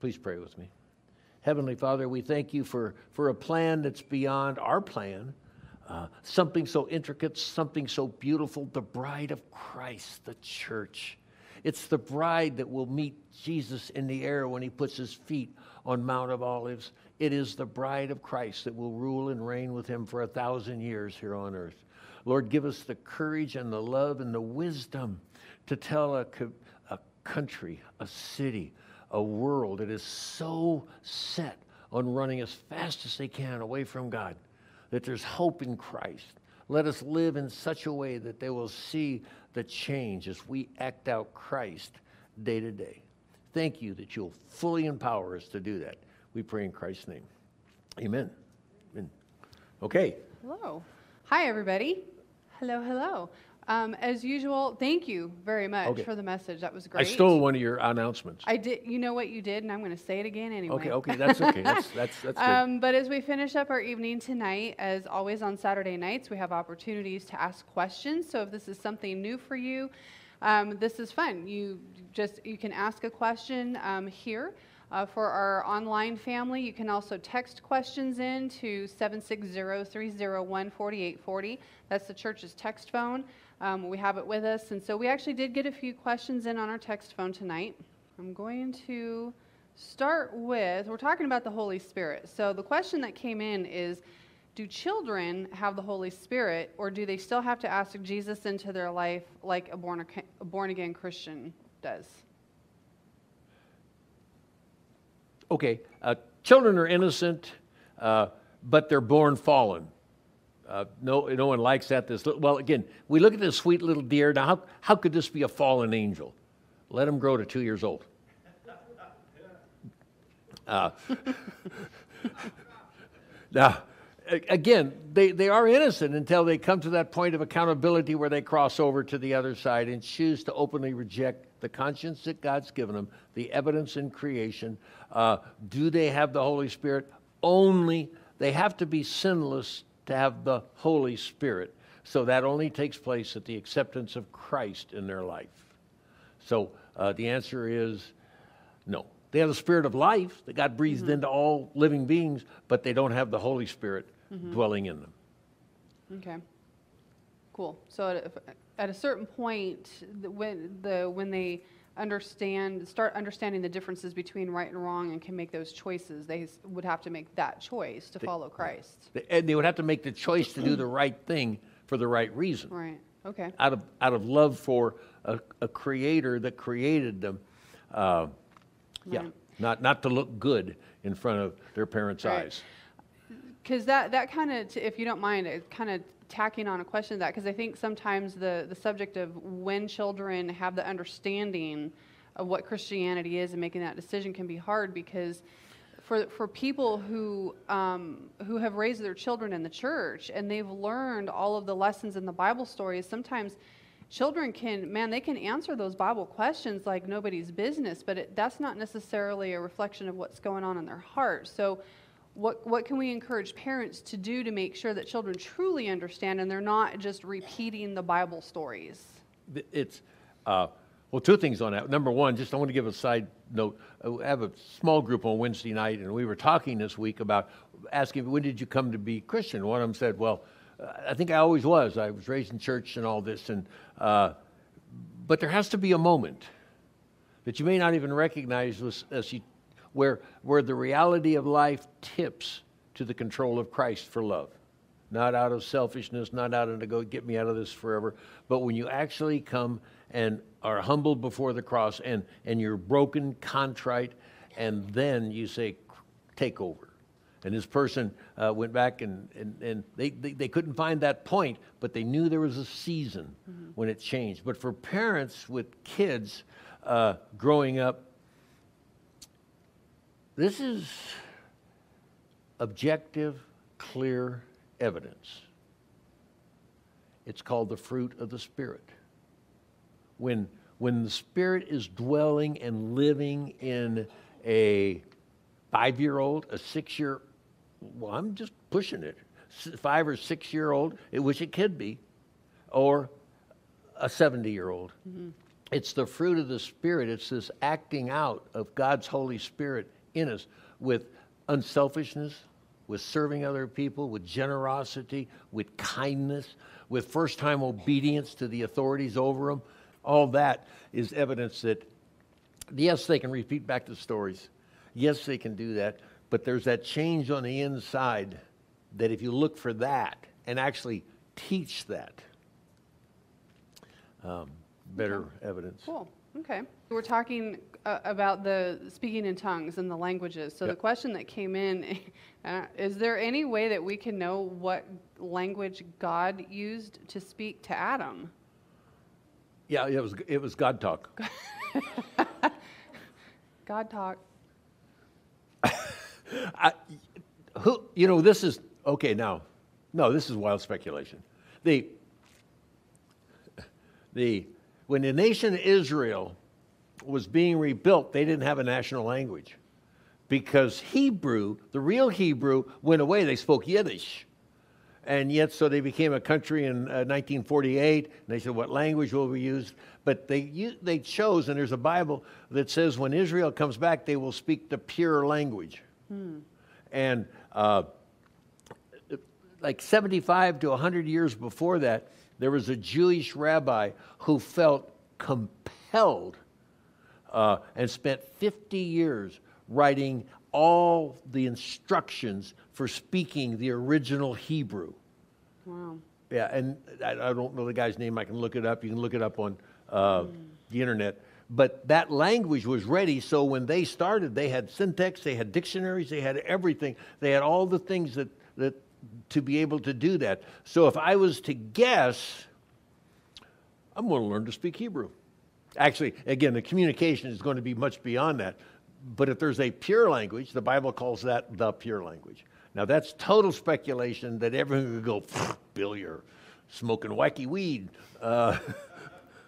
Please pray with me. Heavenly Father, we thank you for, for a plan that's beyond our plan, uh, something so intricate, something so beautiful, the bride of Christ, the church. It's the bride that will meet Jesus in the air when he puts his feet on Mount of Olives. It is the bride of Christ that will rule and reign with him for a thousand years here on earth. Lord, give us the courage and the love and the wisdom to tell a, a country, a city, a world that is so set on running as fast as they can away from God that there's hope in Christ. Let us live in such a way that they will see the change as we act out Christ day to day. Thank you that you'll fully empower us to do that. We pray in Christ's name. Amen. Amen. Okay. Hello. Hi, everybody. Hello, hello. Um, as usual, thank you very much Okay. for the message. That was great. I stole one of your announcements. I did. You know what you did, and I'm going to say it again anyway. Okay, okay, that's okay. That's that's that's good. Um, but as we finish up our evening tonight, as always on Saturday nights, we have opportunities to ask questions. So if this is something new for you, um, this is fun. You just you can ask a question um, here. Uh, for our online family, you can also text questions in to 760-301-4840. That's the church's text phone. Um, we have it with us, and so we actually did get a few questions in on our text phone tonight. I'm going to start with we're talking about the Holy Spirit. So the question that came in is do children have the Holy Spirit or do they still have to ask Jesus into their life like a born, a born again Christian does? Okay, uh, children are innocent, uh, but they're born fallen. Uh, no, no one likes that. This well, again, we look at this sweet little dear. Now, how, how could this be a fallen angel? Let him grow to two years old. Uh, now, again, they, they are innocent until they come to that point of accountability where they cross over to the other side and choose to openly reject the conscience that God's given them, the evidence in creation. Uh, do they have the Holy Spirit? Only they have to be sinless to have the Holy Spirit. So that only takes place at the acceptance of Christ in their life. So uh, the answer is no. They have the spirit of life that God breathed into all living beings, but they don't have the Holy Spirit dwelling in them. Okay. Cool. So a, at a certain point, the, when the when they understand start understanding the differences between right and wrong and can make those choices, they would have to make that choice to follow Christ. They- And they would have to make the choice to do the right thing for the right reason, Right. Okay. out of, out of love for a, a creator that created them. Uh, yeah, Right. not, not to look good in front of their parents' Right. eyes. Because that, that kind of, if you don't mind, kind of tacking on a question to that, because I think sometimes the, the subject of when children have the understanding of what Christianity is and making that decision can be hard because for, for people who, um, who have raised their children in the church and they've learned all of the lessons in the Bible stories, sometimes children can, man, they can answer those Bible questions like nobody's business, but it, that's not necessarily a reflection of what's going on in their heart. So, what, what can we encourage parents to do to make sure that children truly understand and they're not just repeating the Bible stories? It's, uh, well, two things on that. Number one, just I want to give a side note. Uh, I have a small group on Wednesday night, and we were talking this week about asking, when did you come to be Christian? One of them said, well, I think I always was. I was raised in church and all this, and uh, but there has to be a moment that you may not even recognize as you, where, where the reality of life tips to the control of Christ for love. Not out of selfishness, not out of to go get me out of this forever, but when you actually come and are humbled before the cross and, and you're broken, contrite, and then you say, take over. And this person uh, went back and, and, and they, they, they couldn't find that point, but they knew there was a season when it changed. But for parents with kids uh, growing up, this is objective, clear evidence. It's called the fruit of the Spirit. When, when the Spirit is dwelling and living in a five year old, a six year, well, I'm just pushing it, five or six year old, which it could be, or a 70 year old, mm-hmm. it's the fruit of the Spirit. It's this acting out of God's Holy Spirit in us with unselfishness, with serving other people, with generosity, with kindness, with first time obedience to the authorities over them. All that is evidence that, yes, they can repeat back the stories. Yes, they can do that. But there's that change on the inside that if you look for that and actually teach that, um, better evidence. Cool. Okay. We're talking uh, about the speaking in tongues and the languages. So Yep. the question that came in uh, is there any way that we can know what language God used to speak to Adam? Yeah, it was, it was God talk. God talk. I, who, you know, this is, okay, now, no, this is wild speculation. The, the, when the nation of Israel was being rebuilt, they didn't have a national language because Hebrew, the real Hebrew, went away. They spoke Yiddish. And yet, so they became a country in uh, 1948. And they said, What language will we use? But they, they chose, and there's a Bible that says when Israel comes back, they will speak the pure language. And uh, like 75 to 100 years before that, there was a Jewish rabbi who felt compelled uh, and spent 50 years writing all the instructions for speaking the original Hebrew. Wow. Yeah, and I, I don't know the guy's name. I can look it up. You can look it up on uh, the internet. But that language was ready, so when they started, they had syntax, they had dictionaries, they had everything. They had all the things that, that to be able to do that. So if I was to guess, I'm going to learn to speak Hebrew. Actually, again, the communication is going to be much beyond that. But if there's a pure language, the Bible calls that the pure language. Now, that's total speculation that everyone could go, "Pfft, Bill, you're smoking wacky weed. Uh,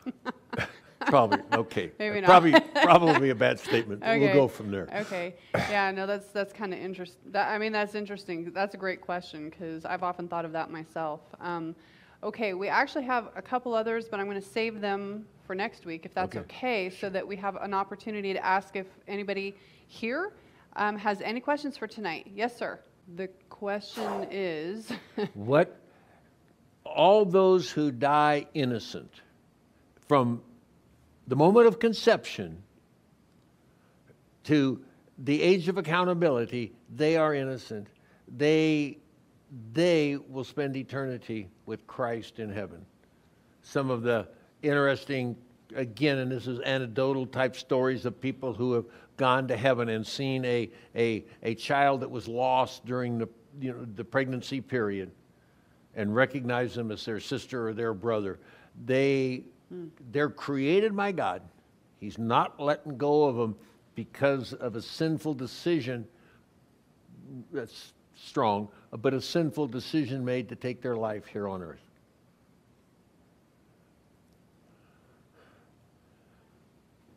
probably, okay. Maybe not. Probably, probably a bad statement. We'll go from there. Okay. Yeah, no, that's that's kind of interesting. That, I mean, that's interesting. That's a great question because I've often thought of that myself. Um, okay, we actually have a couple others, but I'm going to save them for next week if that's okay, so that we have an opportunity to ask if anybody here um, has any questions for tonight. Yes, sir. The question is, What all those who die innocent from the moment of conception to the age of accountability, they are innocent. They they will spend eternity with Christ in heaven. Some of the interesting again, and this is anecdotal type stories of people who have gone to heaven and seen a, a, a child that was lost during the, you know, the pregnancy period and recognize them as their sister or their brother. They, they're created by God. He's not letting go of them because of a sinful decision. That's strong, but a sinful decision made to take their life here on earth.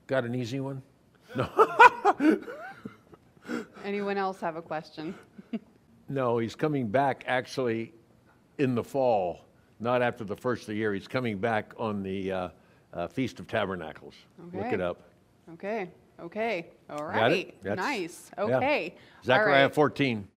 Got an easy one? No. Anyone else have a question? No, he's coming back actually in the fall, not after the first of the year. He's coming back on the uh, uh, Feast of Tabernacles. Look it up. Okay. Okay. All right. Got it? Nice. Okay. All Zechariah right. 14.